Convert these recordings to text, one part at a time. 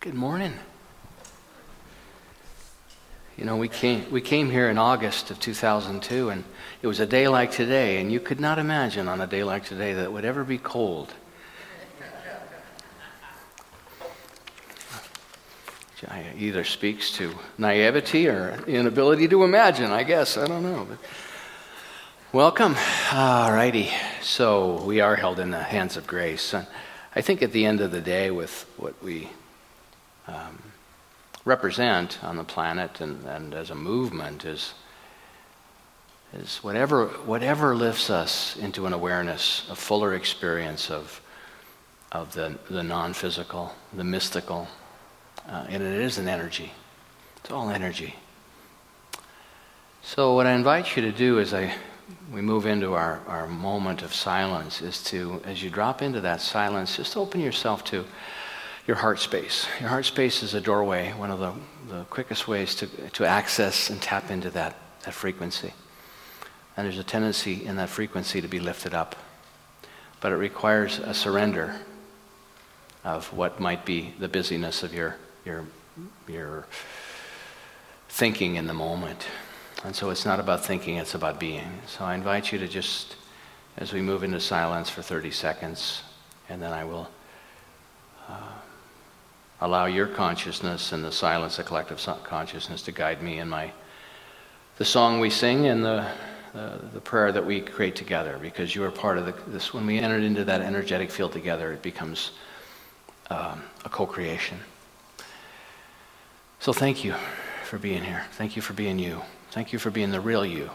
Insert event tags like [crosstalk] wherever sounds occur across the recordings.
Good morning. You know, we came, we came here in August of 2002, and it was a day like today, and you could not imagine on a day like today that it would ever be cold. Either speaks to naivety or inability to imagine, I guess. I don't know. But welcome. All righty. So we are held in the hands of grace. And I think at the end of the day, with what we um, represent on the planet and, and as a movement is, is whatever, whatever lifts us into an awareness, a fuller experience of, of the, the non physical, the mystical. Uh, and it is an energy, it's all energy. So, what I invite you to do as I, we move into our, our moment of silence is to, as you drop into that silence, just open yourself to your heart space. Your heart space is a doorway, one of the, the quickest ways to, to access and tap into that, that frequency. And there's a tendency in that frequency to be lifted up. But it requires a surrender of what might be the busyness of your, your, your thinking in the moment. And so it's not about thinking, it's about being. So I invite you to just, as we move into silence for 30 seconds, and then I will. Uh, allow your consciousness and the silence of collective consciousness to guide me in my the song we sing and the uh, the prayer that we create together because you are part of the, this when we entered into that energetic field together it becomes um, a co-creation. So thank you for being here. Thank you for being you. Thank you for being the real you.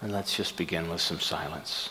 And let's just begin with some silence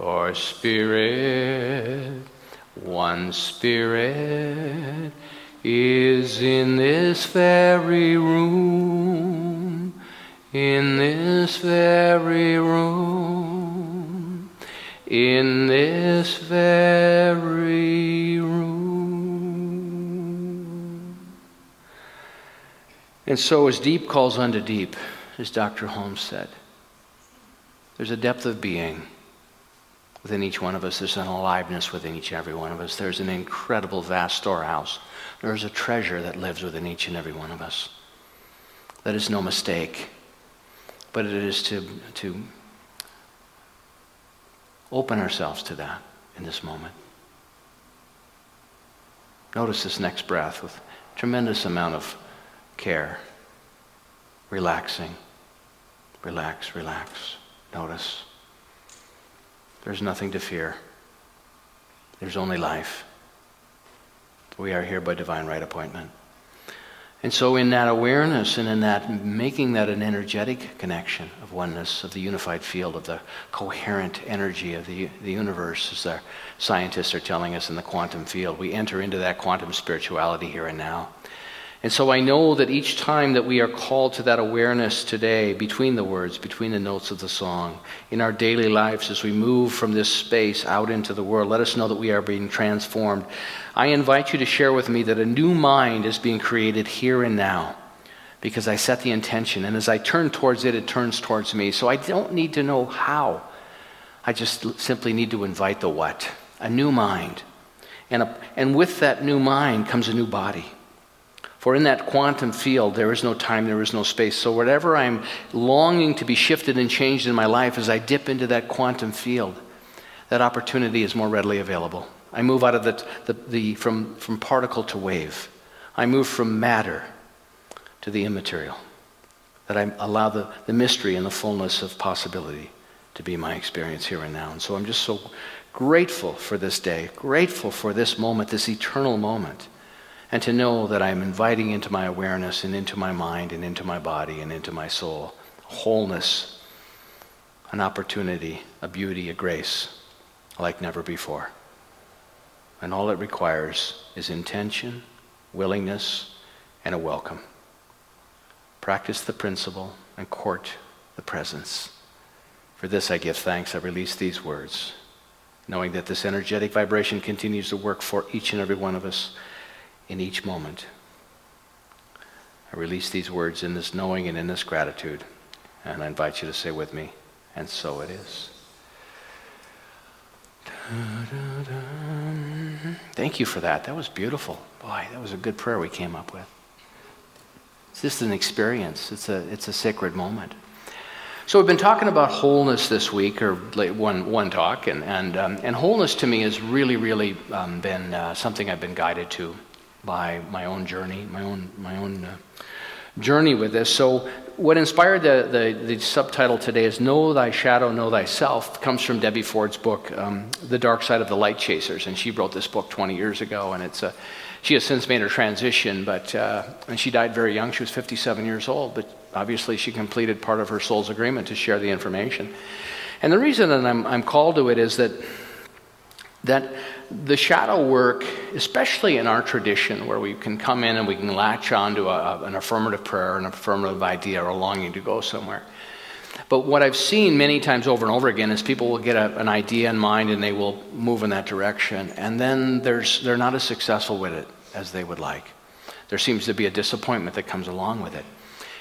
For Spirit, one Spirit, is in this very room, in this very room, in this very room. And so, as deep calls unto deep, as Dr. Holmes said, there's a depth of being within each one of us. There's an aliveness within each and every one of us. There's an incredible, vast storehouse. There's a treasure that lives within each and every one of us. That is no mistake, but it is to, to open ourselves to that in this moment. Notice this next breath with tremendous amount of care. Relaxing. Relax, relax. Notice. There's nothing to fear. There's only life. We are here by divine right appointment. And so, in that awareness and in that making that an energetic connection of oneness, of the unified field, of the coherent energy of the, the universe, as our scientists are telling us in the quantum field, we enter into that quantum spirituality here and now. And so I know that each time that we are called to that awareness today, between the words, between the notes of the song, in our daily lives as we move from this space out into the world, let us know that we are being transformed. I invite you to share with me that a new mind is being created here and now because I set the intention. And as I turn towards it, it turns towards me. So I don't need to know how. I just simply need to invite the what a new mind. And, a, and with that new mind comes a new body. For in that quantum field, there is no time, there is no space. So, whatever I'm longing to be shifted and changed in my life, as I dip into that quantum field, that opportunity is more readily available. I move out of the, the, the, from, from particle to wave. I move from matter to the immaterial. That I allow the, the mystery and the fullness of possibility to be my experience here and now. And so I'm just so grateful for this day, grateful for this moment, this eternal moment, and to know that I'm inviting into my awareness and into my mind and into my body and into my soul wholeness, an opportunity, a beauty, a grace like never before. And all it requires is intention, willingness, and a welcome. Practice the principle and court the presence. For this I give thanks. I release these words, knowing that this energetic vibration continues to work for each and every one of us in each moment. I release these words in this knowing and in this gratitude, and I invite you to say with me, and so it is. Thank you for that. That was beautiful. Boy, that was a good prayer we came up with. It's just an experience, it's a, it's a sacred moment. So we've been talking about wholeness this week, or one, one talk, and, and, um, and wholeness to me has really, really um, been uh, something I've been guided to by my own journey, my own, my own uh, journey with this. So what inspired the, the, the, subtitle today is Know Thy Shadow, Know Thyself, it comes from Debbie Ford's book, um, The Dark Side of the Light Chasers. And she wrote this book 20 years ago, and it's a, she has since made her transition, but, uh, and she died very young. She was 57 years old, but obviously she completed part of her soul's agreement to share the information. And the reason that I'm, I'm called to it is that, that the shadow work, especially in our tradition, where we can come in and we can latch onto a, an affirmative prayer, an affirmative idea, or a longing to go somewhere. But what I've seen many times over and over again is people will get a, an idea in mind and they will move in that direction, and then they're not as successful with it as they would like. There seems to be a disappointment that comes along with it.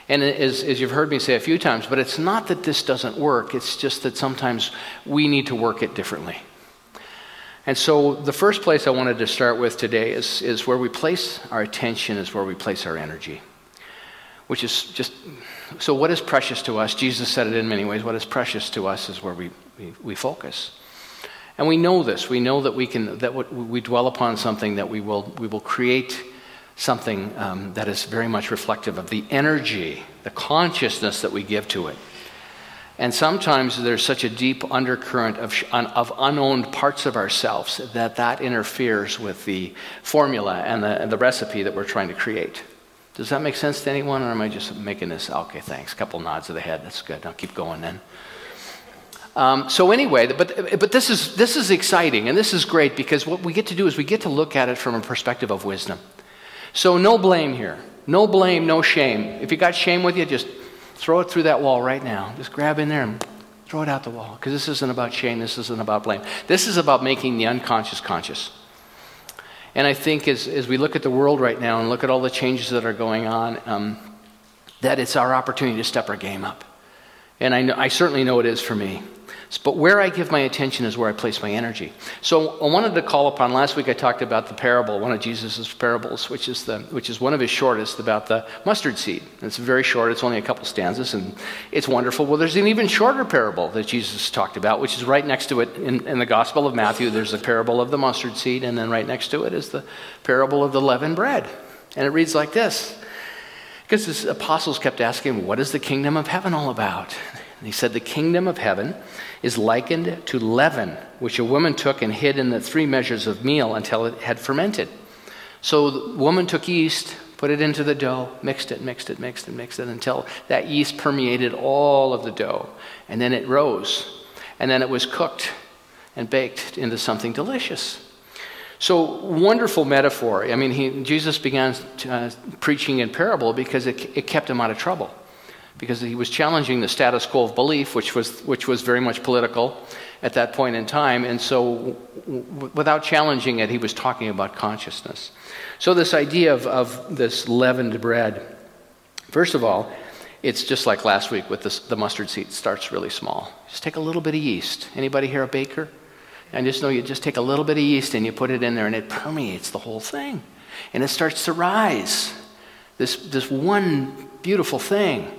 And as, as you've heard me say a few times, but it's not that this doesn't work, it's just that sometimes we need to work it differently. And so, the first place I wanted to start with today is, is where we place our attention, is where we place our energy. Which is just, so what is precious to us? Jesus said it in many ways. What is precious to us is where we, we, we focus. And we know this. We know that we can, that we dwell upon something that we will, we will create something um, that is very much reflective of the energy, the consciousness that we give to it. And sometimes there's such a deep undercurrent of, of unowned parts of ourselves that that interferes with the formula and the, and the recipe that we're trying to create. Does that make sense to anyone, or am I just making this? Okay, thanks. A couple nods of the head. That's good. I'll keep going then. Um, so anyway, but, but this, is, this is exciting and this is great because what we get to do is we get to look at it from a perspective of wisdom. So no blame here. No blame, no shame. If you got shame with you, just Throw it through that wall right now. Just grab in there and throw it out the wall. Because this isn't about shame. This isn't about blame. This is about making the unconscious conscious. And I think as, as we look at the world right now and look at all the changes that are going on, um, that it's our opportunity to step our game up. And I, know, I certainly know it is for me. But where I give my attention is where I place my energy. So I wanted to call upon, last week I talked about the parable, one of Jesus' parables, which is, the, which is one of his shortest, about the mustard seed. It's very short, it's only a couple stanzas, and it's wonderful. Well, there's an even shorter parable that Jesus talked about, which is right next to it in, in the Gospel of Matthew. There's the parable of the mustard seed, and then right next to it is the parable of the leavened bread. And it reads like this. Because the apostles kept asking, What is the kingdom of heaven all about? And he said, The kingdom of heaven is likened to leaven, which a woman took and hid in the three measures of meal until it had fermented. So the woman took yeast, put it into the dough, mixed it, mixed it, mixed it, mixed it until that yeast permeated all of the dough. And then it rose. And then it was cooked and baked into something delicious. So, wonderful metaphor. I mean, he, Jesus began uh, preaching in parable because it, it kept him out of trouble because he was challenging the status quo of belief, which was, which was very much political at that point in time. And so, w- without challenging it, he was talking about consciousness. So, this idea of, of this leavened bread, first of all, it's just like last week with this, the mustard seed. Starts really small. Just take a little bit of yeast. Anybody here a baker? And just know you just take a little bit of yeast and you put it in there and it permeates the whole thing. And it starts to rise. This, this one beautiful thing.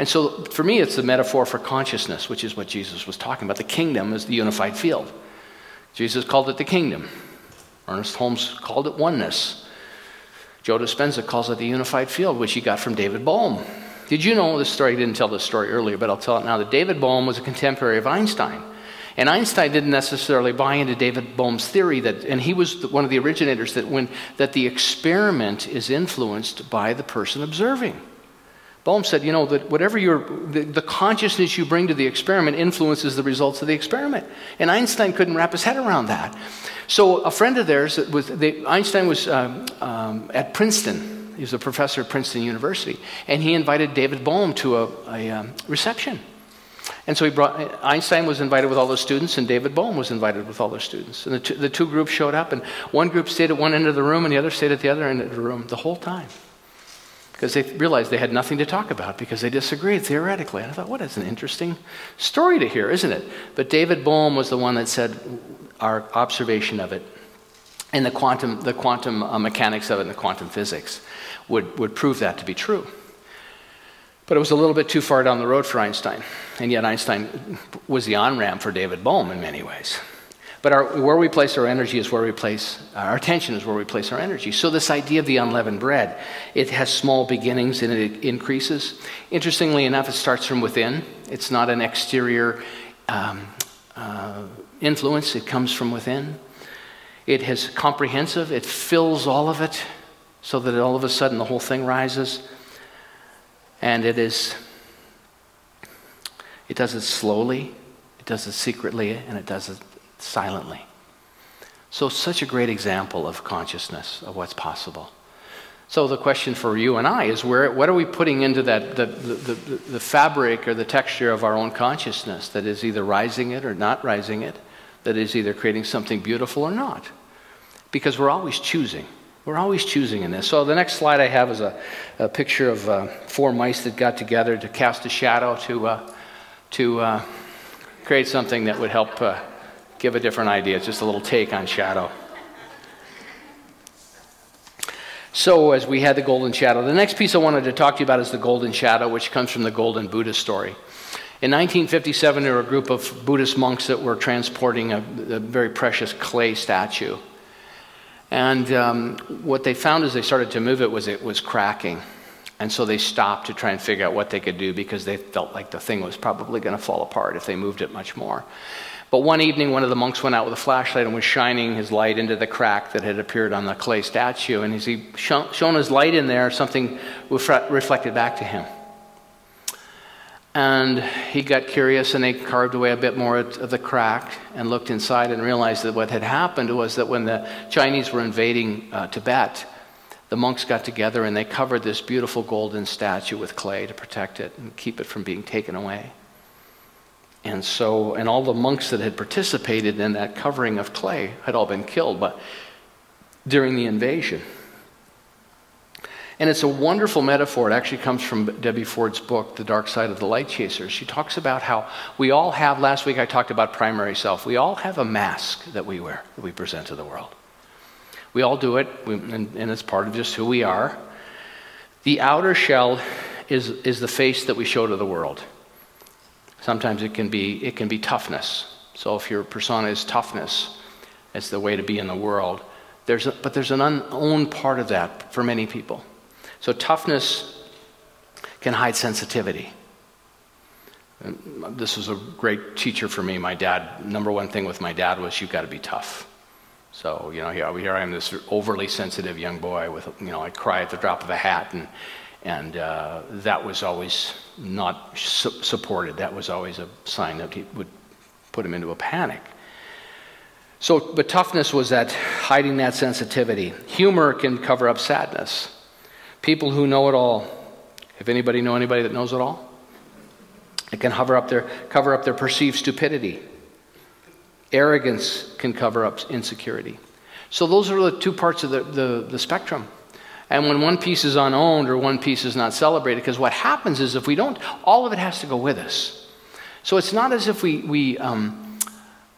And so for me, it's the metaphor for consciousness, which is what Jesus was talking about. The kingdom is the unified field. Jesus called it the kingdom. Ernest Holmes called it oneness. Joe Dispenza calls it the unified field, which he got from David Bohm. Did you know this story? I didn't tell this story earlier, but I'll tell it now. That David Bohm was a contemporary of Einstein. And Einstein didn't necessarily buy into David Bohm's theory that, and he was one of the originators that when that the experiment is influenced by the person observing. Bohm said, you know, that whatever your, the, the, consciousness you bring to the experiment influences the results of the experiment. And Einstein couldn't wrap his head around that. So a friend of theirs, was, they, Einstein was um, um, at Princeton. He was a professor at Princeton University. And he invited David Bohm to a, a um, reception. And so he brought, Einstein was invited with all the students, and David Bohm was invited with all the students. And the two, the two groups showed up, and one group stayed at one end of the room, and the other stayed at the other end of the room the whole time. Because they realized they had nothing to talk about because they disagreed theoretically. And I thought, what is an interesting story to hear, isn't it? But David Bohm was the one that said our observation of it and the quantum, the quantum uh, mechanics of it and the quantum physics would, would prove that to be true. But it was a little bit too far down the road for Einstein. And yet, Einstein was the on ramp for David Bohm in many ways. But our, where we place our energy is where we place our attention, is where we place our energy. So, this idea of the unleavened bread, it has small beginnings and it increases. Interestingly enough, it starts from within. It's not an exterior um, uh, influence, it comes from within. It is comprehensive, it fills all of it so that all of a sudden the whole thing rises. And it is, it does it slowly, it does it secretly, and it does it silently. So, such a great example of consciousness, of what's possible. So, the question for you and I is where, what are we putting into that, the, the, the, the fabric or the texture of our own consciousness that is either rising it or not rising it, that is either creating something beautiful or not? Because we're always choosing. We're always choosing in this. So the next slide I have is a, a picture of uh, four mice that got together to cast a shadow to, uh, to uh, create something that would help uh, give a different idea. It's just a little take on shadow. So, as we had the golden shadow, the next piece I wanted to talk to you about is the golden shadow, which comes from the golden Buddha story. In 1957, there were a group of Buddhist monks that were transporting a, a very precious clay statue. And um, what they found as they started to move it was it was cracking. And so they stopped to try and figure out what they could do because they felt like the thing was probably going to fall apart if they moved it much more. But one evening, one of the monks went out with a flashlight and was shining his light into the crack that had appeared on the clay statue. And as he shone his light in there, something reflected back to him. And he got curious and they carved away a bit more of the crack and looked inside and realized that what had happened was that when the Chinese were invading uh, Tibet, the monks got together and they covered this beautiful golden statue with clay to protect it and keep it from being taken away. And so, and all the monks that had participated in that covering of clay had all been killed but during the invasion. And it's a wonderful metaphor. It actually comes from Debbie Ford's book, The Dark Side of the Light Chasers. She talks about how we all have, last week I talked about primary self, we all have a mask that we wear, that we present to the world. We all do it, we, and, and it's part of just who we are. The outer shell is, is the face that we show to the world. Sometimes it can be, it can be toughness. So if your persona is toughness, it's the way to be in the world. There's a, but there's an unowned part of that for many people. So toughness can hide sensitivity. And this was a great teacher for me. My dad, number one thing with my dad was you've got to be tough. So, you know, here, here I am, this overly sensitive young boy with, you know, I cry at the drop of a hat. And, and uh, that was always not su- supported. That was always a sign that he would put him into a panic. So, but toughness was that hiding that sensitivity. Humor can cover up sadness. People who know it all. If anybody know anybody that knows it all? It can cover up their, cover up their perceived stupidity. Arrogance can cover up insecurity. So those are the two parts of the, the, the spectrum. And when one piece is unowned or one piece is not celebrated, because what happens is if we don't, all of it has to go with us. So it's not as if we, we um,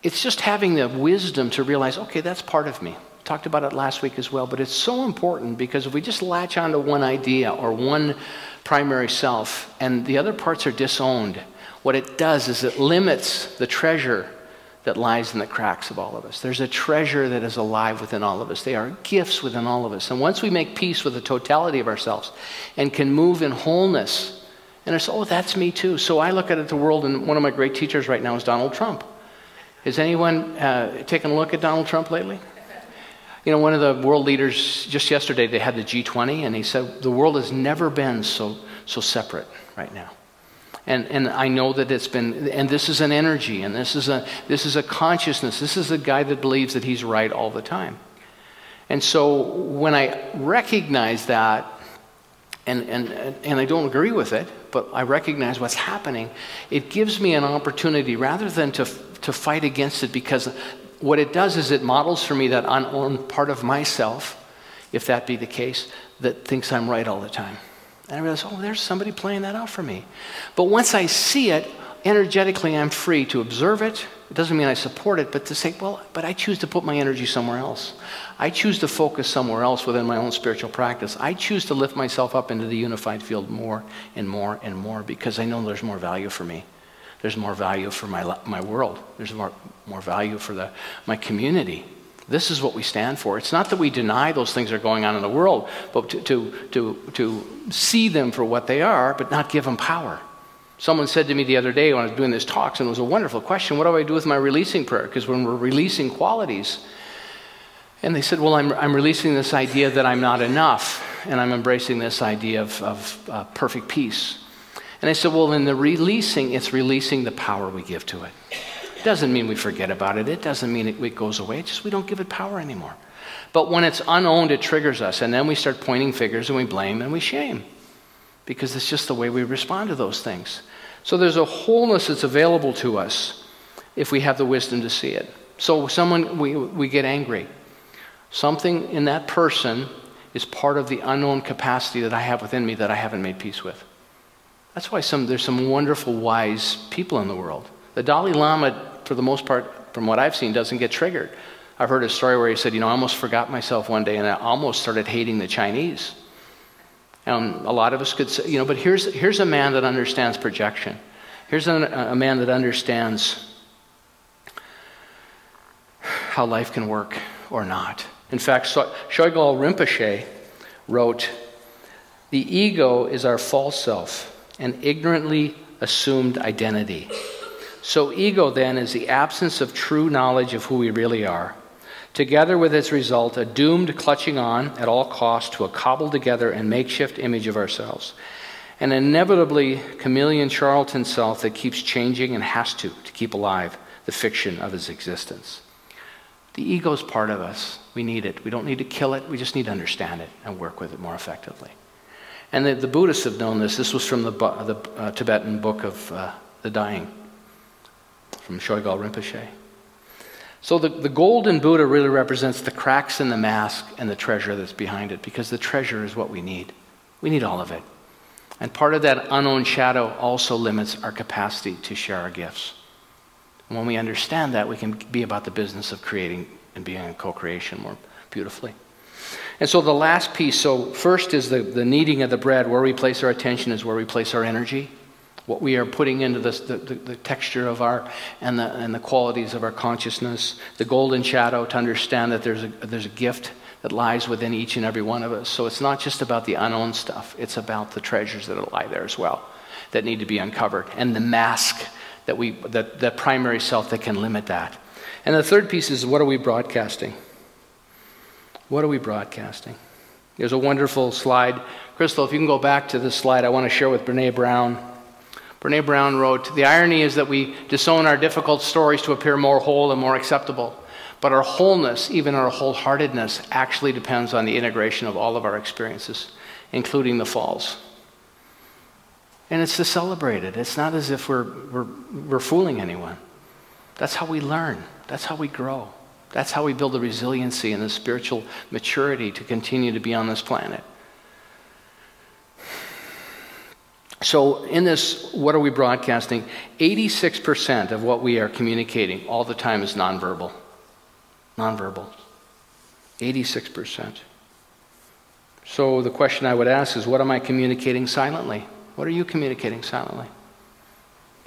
it's just having the wisdom to realize, okay, that's part of me. Talked about it last week as well, but it's so important because if we just latch onto one idea or one primary self and the other parts are disowned, what it does is it limits the treasure that lies in the cracks of all of us. There's a treasure that is alive within all of us. They are gifts within all of us. And once we make peace with the totality of ourselves and can move in wholeness, and it's, oh, that's me too. So I look at the world, and one of my great teachers right now is Donald Trump. Has anyone uh, taken a look at Donald Trump lately? You know, one of the world leaders, just yesterday, they had the G20, and he said, the world has never been so, so separate right now. And, and I know that it's been, and this is an energy, and this is, a, this is a consciousness. This is a guy that believes that he's right all the time. And so when I recognize that, and, and, and I don't agree with it, but I recognize what's happening, it gives me an opportunity rather than to, to fight against it because what it does is it models for me that unowned part of myself, if that be the case, that thinks I'm right all the time. And I realize, oh, there's somebody playing that out for me. But once I see it, energetically, I'm free to observe it. It doesn't mean I support it, but to say, well, but I choose to put my energy somewhere else. I choose to focus somewhere else within my own spiritual practice. I choose to lift myself up into the unified field more and more and more because I know there's more value for me. There's more value for my, my world. There's more, more value for the, my community. This is what we stand for. It's not that we deny those things that are going on in the world, but to, to, to, to see them for what they are, but not give them power. Someone said to me the other day when I was doing this talks, and it was a wonderful question what do I do with my releasing prayer? Because when we're releasing qualities, and they said, Well, I'm, I'm releasing this idea that I'm not enough, and I'm embracing this idea of, of uh, perfect peace. And I said, Well, in the releasing, it's releasing the power we give to it. It doesn't mean we forget about it. It doesn't mean it, it goes away. It's just we don't give it power anymore. But when it's unowned, it triggers us. And then we start pointing fingers and we blame and we shame because it's just the way we respond to those things. So there's a wholeness that's available to us if we have the wisdom to see it. So someone, we, we get angry. Something in that person is part of the unknown capacity that I have within me that I haven't made peace with. That's why some, there's some wonderful, wise people in the world. The Dalai Lama for the most part, from what I've seen, doesn't get triggered. I've heard a story where he said, You know, I almost forgot myself one day and I almost started hating the Chinese. And a lot of us could say, you know, but here's, here's a man that understands projection. Here's a, a man that understands how life can work or not. In fact, Sogyal Rinpoche wrote, The ego is our false self, an ignorantly assumed identity. So, ego then is the absence of true knowledge of who we really are, together with its result, a doomed clutching on at all costs to a cobbled together and makeshift image of ourselves. An inevitably chameleon charlatan self that keeps changing and has to to keep alive the fiction of its existence. The ego is part of us. We need it. We don't need to kill it. We just need to understand it and work with it more effectively. And the, the Buddhists have known this. This was from the, the uh, Tibetan book of uh, the dying from Sogyal Rinpoche. So the, the golden Buddha really represents the cracks in the mask and the treasure that's behind it, because the treasure is what we need. We need all of it. And part of that unowned shadow also limits our capacity to share our gifts. And when we understand that, we can be about the business of creating and being in co creation more beautifully. And so the last piece so, first is the, the kneading of the bread. Where we place our attention is where we place our energy what we are putting into this, the, the, the, texture of our and the, and the qualities of our consciousness, the golden shadow to understand that there's a, there's a gift that lies within each and every one of us. So it's not just about the unknown stuff, it's about the treasures that lie there as well that need to be uncovered and the mask that we, that, that primary self that can limit that. And the third piece is what are we broadcasting? What are we broadcasting? There's a wonderful slide. Crystal, if you can go back to this slide, I want to share with Brene Brown. Brene Brown wrote The irony is that we disown our difficult stories to appear more whole and more acceptable. But our wholeness, even our wholeheartedness, actually depends on the integration of all of our experiences, including the falls. And it's to celebrate it. It's not as if we're, we're, we're fooling anyone. That's how we learn, that's how we grow. That's how we build the resiliency and the spiritual maturity to continue to be on this planet. So, in this, what are we broadcasting? 86% of what we are communicating all the time is nonverbal. Nonverbal. 86%. So, the question I would ask is what am I communicating silently? What are you communicating silently?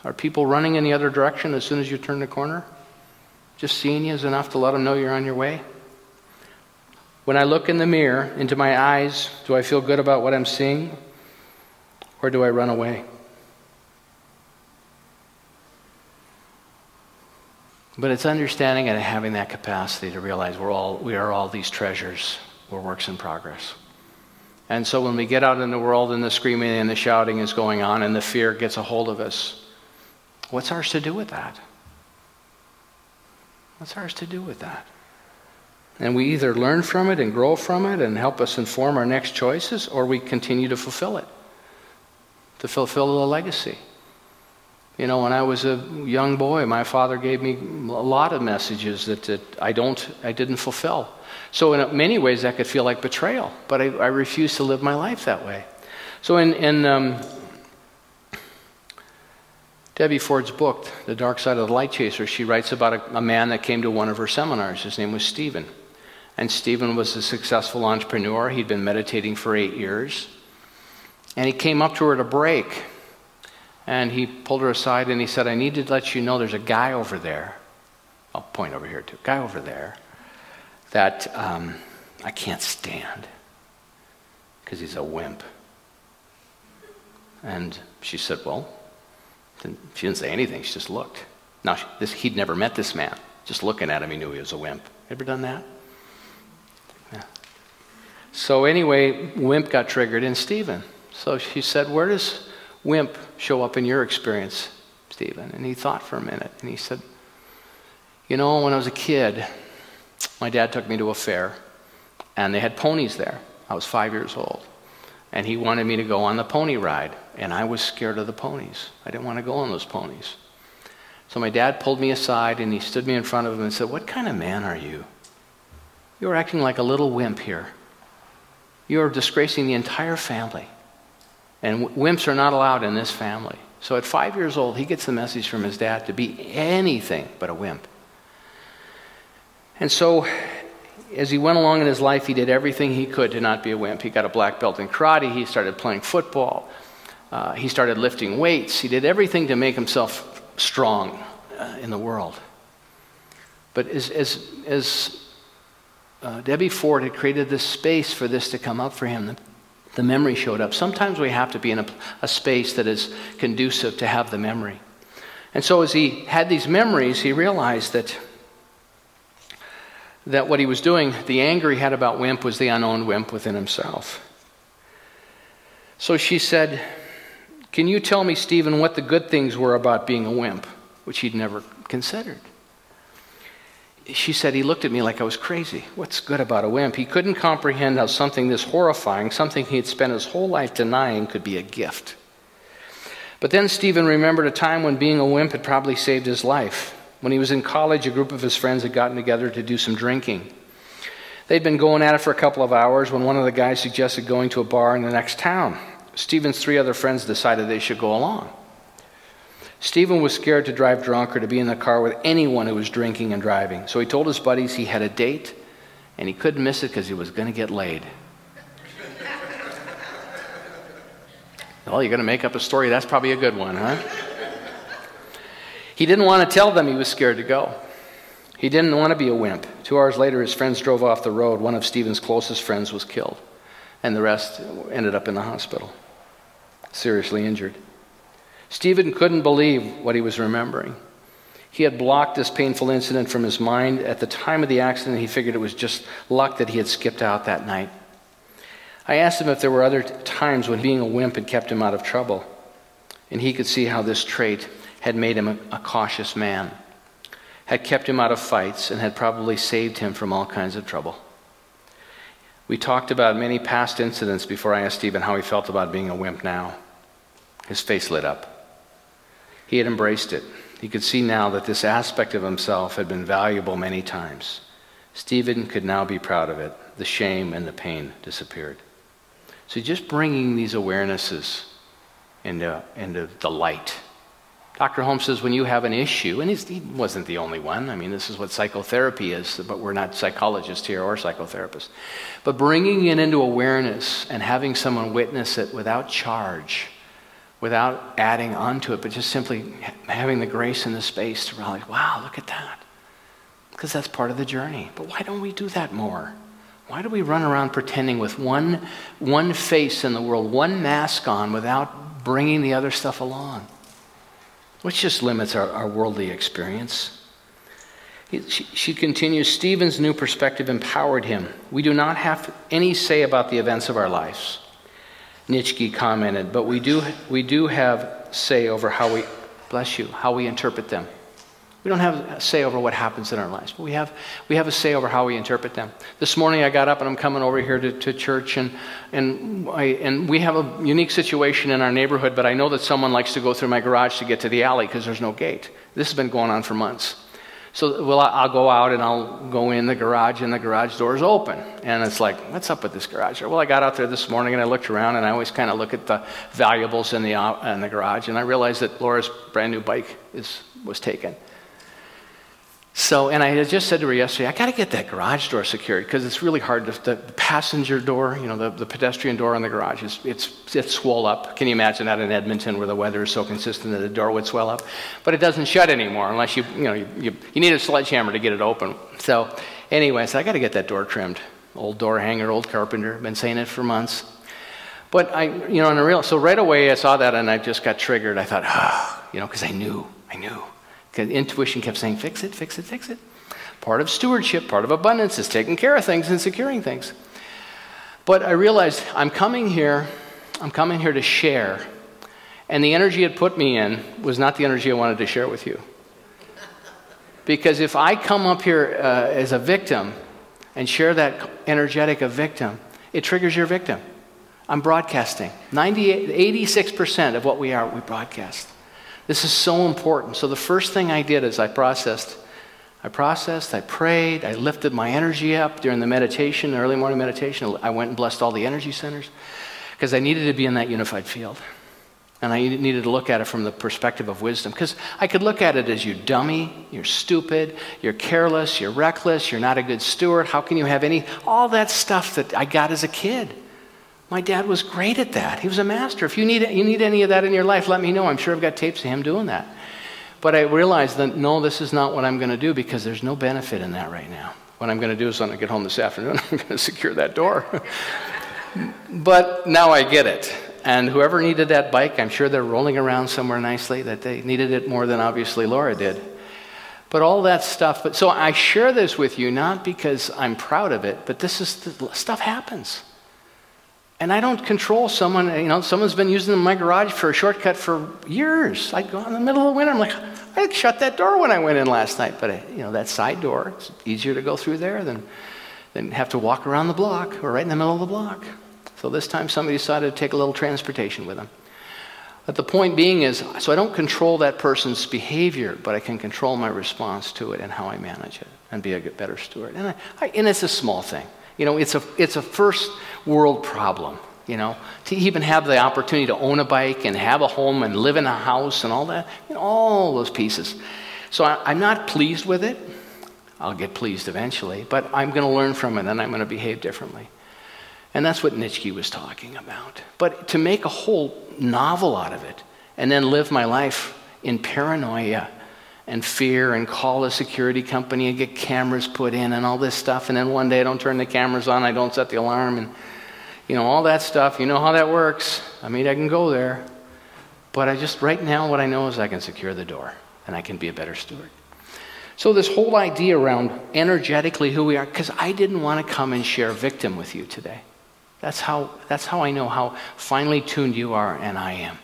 Are people running in the other direction as soon as you turn the corner? Just seeing you is enough to let them know you're on your way? When I look in the mirror into my eyes, do I feel good about what I'm seeing? Or do I run away? But it's understanding and having that capacity to realize we're all, we are all these treasures. We're works in progress. And so when we get out in the world and the screaming and the shouting is going on and the fear gets a hold of us, what's ours to do with that? What's ours to do with that? And we either learn from it and grow from it and help us inform our next choices, or we continue to fulfill it, to fulfill the legacy. You know, when I was a young boy, my father gave me a lot of messages that, that I don't, I didn't fulfill. So in many ways, that could feel like betrayal, but I, I refuse to live my life that way. So in, in um, Debbie Ford's book, The Dark Side of the Light Chaser, she writes about a, a man that came to one of her seminars. His name was Stephen. And Stephen was a successful entrepreneur. He'd been meditating for eight years. And he came up to her at a break and he pulled her aside and he said, I need to let you know there's a guy over there. I'll point over here too. Guy over there that um, I can't stand because he's a wimp. And she said, Well, she didn't say anything. She just looked. Now, this, he'd never met this man. Just looking at him, he knew he was a wimp. Ever done that? Yeah. So, anyway, wimp got triggered in Stephen. So she said, Where does wimp show up in your experience, Stephen? And he thought for a minute and he said, You know, when I was a kid, my dad took me to a fair and they had ponies there. I was five years old. And he wanted me to go on the pony ride. And I was scared of the ponies. I didn't want to go on those ponies. So my dad pulled me aside and he stood me in front of him and said, What kind of man are you? You're acting like a little wimp here. You're disgracing the entire family. And wimps are not allowed in this family. So at five years old, he gets the message from his dad to be anything but a wimp. And so, as he went along in his life, he did everything he could to not be a wimp. He got a black belt in karate, he started playing football, uh, he started lifting weights, he did everything to make himself strong uh, in the world. But as, as, as uh, Debbie Ford had created this space for this to come up for him, the memory showed up. Sometimes we have to be in a, a space that is conducive to have the memory. And so as he had these memories, he realized that that what he was doing, the anger he had about Wimp was the unowned Wimp within himself. So she said, Can you tell me, Stephen, what the good things were about being a wimp, which he'd never considered? She said he looked at me like I was crazy. What's good about a wimp? He couldn't comprehend how something this horrifying, something he had spent his whole life denying, could be a gift. But then Stephen remembered a time when being a wimp had probably saved his life. When he was in college, a group of his friends had gotten together to do some drinking. They'd been going at it for a couple of hours when one of the guys suggested going to a bar in the next town. Stephen's three other friends decided they should go along. Stephen was scared to drive drunk or to be in the car with anyone who was drinking and driving. So he told his buddies he had a date and he couldn't miss it because he was going to get laid. well, you're going to make up a story. That's probably a good one, huh? He didn't want to tell them he was scared to go. He didn't want to be a wimp. Two hours later, his friends drove off the road. One of Stephen's closest friends was killed, and the rest ended up in the hospital, seriously injured. Stephen couldn't believe what he was remembering. He had blocked this painful incident from his mind. At the time of the accident, he figured it was just luck that he had skipped out that night. I asked him if there were other times when being a wimp had kept him out of trouble, and he could see how this trait had made him a, cautious man, had kept him out of fights, and had probably saved him from all kinds of trouble. We talked about many past incidents before I asked Stephen how he felt about being a wimp now. His face lit up. He had embraced it. He could see now that this aspect of himself had been valuable many times. Stephen could now be proud of it. The shame and the pain disappeared. So just bringing these awarenesses into, into the light. Dr. Holmes says when you have an issue, and he wasn't the only one, I mean, this is what psychotherapy is, but we're not psychologists here or psychotherapists. But bringing it into awareness and having someone witness it without charge without adding onto it, but just simply having the grace and the space to realize, wow, look at that. because that's part of the journey. But why don't we do that more? Why do we run around pretending with one, one face in the world, one mask on, without bringing the other stuff along? Which just limits our, our worldly experience. She, she continues Stephen's new perspective empowered him. We do not have any say about the events of our lives. Nietzsche commented, but we do, we do have say over how we, bless you, how we interpret them. We don't have say over what happens in our lives, but we have, we have a say over how we interpret them. This morning I got up and I'm coming over here to, to church, and, and, I, and we have a unique situation in our neighborhood, but I know that someone likes to go through my garage to get to the alley because there's no gate. This has been going on for months. So, well, I'll go out and I'll go in the garage, and the garage door is open. And it's like, what's up with this garage? Well, I got out there this morning and I looked around, and I always kind of look at the valuables in the, in the garage, and I realized that Laura's brand new bike is, was taken. So, and I just said to her yesterday, I got to get that garage door secured because it's really hard. To, the passenger door, you know, the, the pedestrian door in the garage, is, it's, it's swell up. Can you imagine that in Edmonton where the weather is so consistent that the door would swell up? But it doesn't shut anymore unless you, you know, you, you, you need a sledgehammer to get it open. So, anyway, so I got to get that door trimmed. Old door hanger, old carpenter, been saying it for months. But I, you know, in a real, so right away I saw that and I just got triggered. I thought, oh, you know, because I knew, I knew. Because intuition kept saying, fix it, fix it, fix it. Part of stewardship, part of abundance is taking care of things and securing things. But I realized I'm coming here, I'm coming here to share. And the energy it put me in was not the energy I wanted to share with you. Because if I come up here uh, as a victim and share that energetic of victim, it triggers your victim. I'm broadcasting. 86% of what we are, we broadcast. This is so important. So the first thing I did is I processed. I processed, I prayed, I lifted my energy up during the meditation, the early morning meditation. I went and blessed all the energy centers because I needed to be in that unified field. And I needed to look at it from the perspective of wisdom because I could look at it as you dummy, you're stupid, you're careless, you're reckless, you're not a good steward. How can you have any, all that stuff that I got as a kid? My dad was great at that. He was a master. If you need, you need any of that in your life, let me know. I'm sure I've got tapes of him doing that. But I realized that no, this is not what I'm going to do because there's no benefit in that right now. What I'm going to do is when I get home this afternoon, [laughs] I'm going to secure that door. [laughs] but now I get it. And whoever needed that bike, I'm sure they're rolling around somewhere nicely, that they needed it more than obviously Laura did. But all that stuff, but so I share this with you not because I'm proud of it, but this is stuff happens. And I don't control someone, you know, someone's been using my garage for a shortcut for years. I go in the middle of the winter, I'm like, I shut that door when I went in last night. But, you know, that side door, it's easier to go through there than, than have to walk around the block or right in the middle of the block. So this time somebody decided to take a little transportation with them. But the point being is, so I don't control that person's behavior, but I can control my response to it and how I manage it and be a better steward. And, I, I, and it's a small thing. You know, it's a, it's a first world problem, you know, to even have the opportunity to own a bike and have a home and live in a house and all that, you know, all those pieces. So I, am not pleased with it. I'll get pleased eventually, but I'm going to learn from it and I'm going to behave differently. And that's what Nietzsche was talking about. But to make a whole novel out of it and then live my life in paranoia and fear and call a security company and get cameras put in and all this stuff. And then one day I don't turn the cameras on, I don't set the alarm, and you know, all that stuff. You know how that works. I mean, I can go there. But I just, right now, what I know is I can secure the door and I can be a better steward. So, this whole idea around energetically who we are, because I didn't want to come and share victim with you today. That's how, that's how I know how finely tuned you are and I am.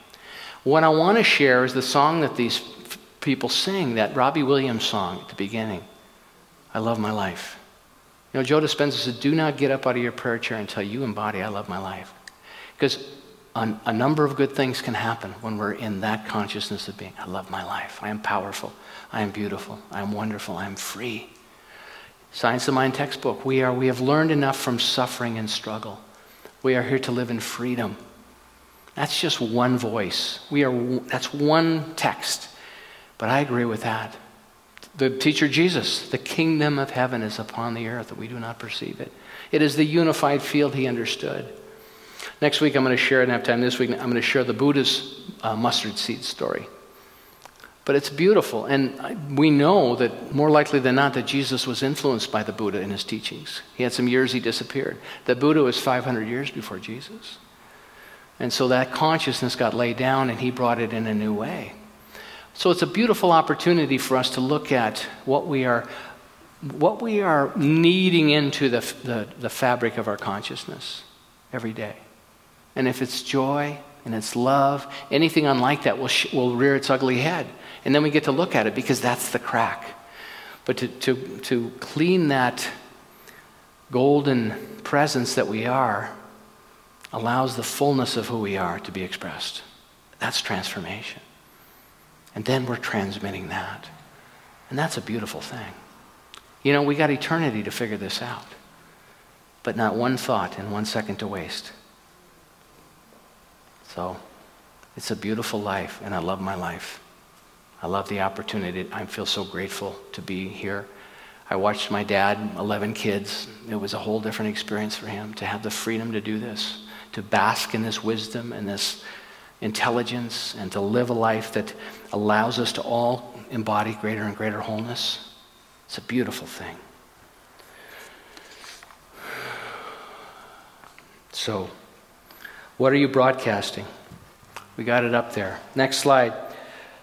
What I want to share is the song that these people sing that Robbie Williams song at the beginning I love my life. You know, Joe Dispenza said, Do not get up out of your prayer chair until you embody I love my life. Because a, a number of good things can happen when we're in that consciousness of being I love my life. I am powerful. I am beautiful. I am wonderful. I am free. Science of Mind textbook. We, are, we have learned enough from suffering and struggle. We are here to live in freedom. That's just one voice. We are, that's one text. But I agree with that. The teacher Jesus, the kingdom of heaven is upon the earth, that we do not perceive it. It is the unified field he understood. Next week, I'm going to share, I don't have time this week, I'm going to share the Buddha's uh, mustard seed story. But it's beautiful. And we know that more likely than not that Jesus was influenced by the Buddha in his teachings. He had some years he disappeared. The Buddha was 500 years before Jesus. And so that consciousness got laid down and he brought it in a new way. So it's a beautiful opportunity for us to look at what we are, what we are kneading into the, the, the fabric of our consciousness every day. And if it's joy and it's love, anything unlike that will, sh- will rear its ugly head. And then we get to look at it because that's the crack. But to, to, to clean that golden presence that we are allows the fullness of who we are to be expressed. That's transformation. And then we're transmitting that. And that's a beautiful thing. You know, we got eternity to figure this out, but not one thought and one second to waste. So it's a beautiful life, and I love my life. I love the opportunity. I feel so grateful to be here. I watched my dad, 11 kids. It was a whole different experience for him to have the freedom to do this, to bask in this wisdom and this intelligence, and to live a life that allows us to all embody greater and greater wholeness. It's a beautiful thing. So, what are you broadcasting? We got it up there. Next slide.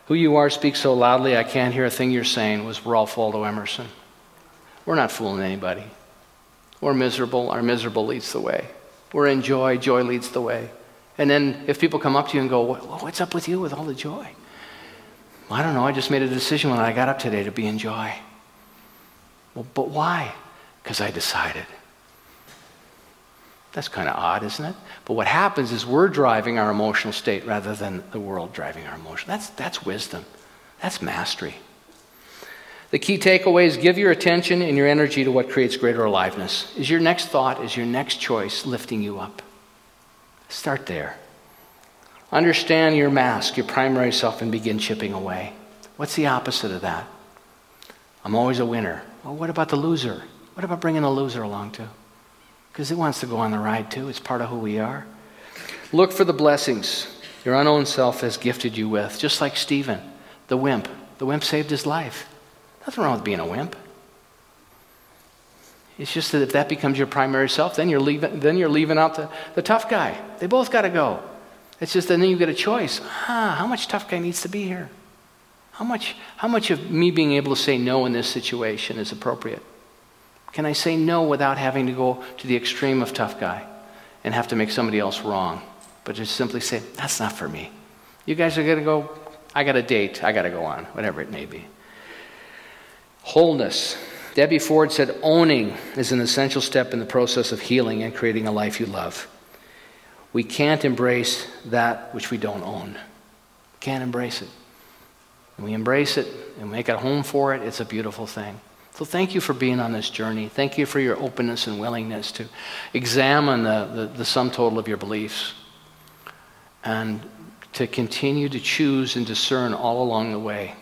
Who you are speaks so loudly I can't hear a thing you're saying was Ralph Waldo Emerson. We're not fooling anybody. We're miserable. Our miserable leads the way. We're in joy. Joy leads the way. And then if people come up to you and go, What's up with you with all the joy? Well, I don't know. I just made a decision when I got up today to be in joy. Well, but why? Because I decided. That's kind of odd, isn't it? But what happens is we're driving our emotional state rather than the world driving our emotion. That's, that's wisdom. That's mastery. The key takeaway is give your attention and your energy to what creates greater aliveness. Is your next thought, is your next choice lifting you up? Start there. Understand your mask, your primary self, and begin chipping away. What's the opposite of that? I'm always a winner. Well, what about the loser? What about bringing the loser along too? because it wants to go on the ride too. It's part of who we are. Look for the blessings your unknown self has gifted you with, just like Stephen, the wimp. The wimp saved his life. Nothing wrong with being a wimp. It's just that if that becomes your primary self, then you're leaving, then you're leaving out the, the tough guy. They both got to go. It's just that then you get a choice. Ah, how much tough guy needs to be here? How much, how much of me being able to say no in this situation is appropriate? Can I say no without having to go to the extreme of tough guy and have to make somebody else wrong? But just simply say, that's not for me. You guys are going to go, I got a date, I got to go on, whatever it may be. Wholeness. Debbie Ford said, owning is an essential step in the process of healing and creating a life you love. We can't embrace that which we don't own. Can't embrace it. When we embrace it and make a home for it, it's a beautiful thing. So thank you for being on this journey. Thank you for your openness and willingness to examine the, the, the sum total of your beliefs and to continue to choose and discern all along the way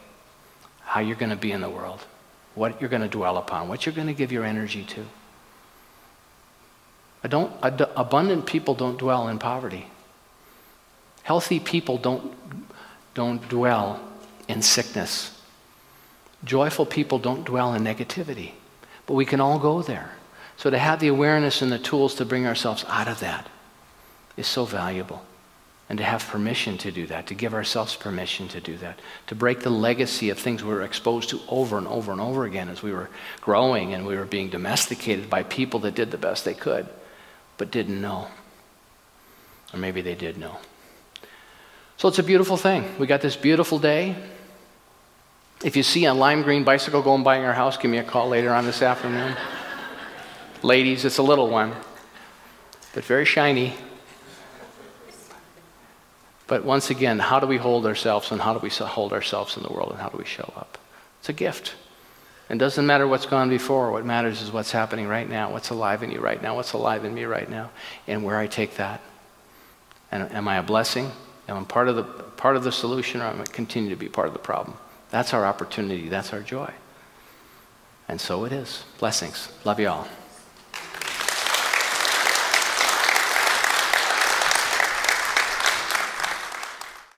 how you're going to be in the world, what you're going to dwell upon, what you're going to give your energy to. I don't, abundant people don't dwell in poverty. Healthy people don't, don't dwell in sickness. Joyful people don't dwell in negativity, but we can all go there. So to have the awareness and the tools to bring ourselves out of that is so valuable. And to have permission to do that, to give ourselves permission to do that, to break the legacy of things we were exposed to over and over and over again as we were growing and we were being domesticated by people that did the best they could, but didn't know. Or maybe they did know. So it's a beautiful thing. We got this beautiful day. If you see a lime green bicycle going by our house, give me a call later on this afternoon. [laughs] Ladies, it's a little one, but very shiny. But once again, how do we hold ourselves and how do we hold ourselves in the world and how do we show up? It's a gift. It doesn't matter what's gone before. What matters is what's happening right now, what's alive in you right now, what's alive in me right now, and where I take that. And am I a blessing? Am I part of the, part of the solution or am I continue to be part of the problem? That's our opportunity. That's our joy. And so it is. Blessings. Love you all.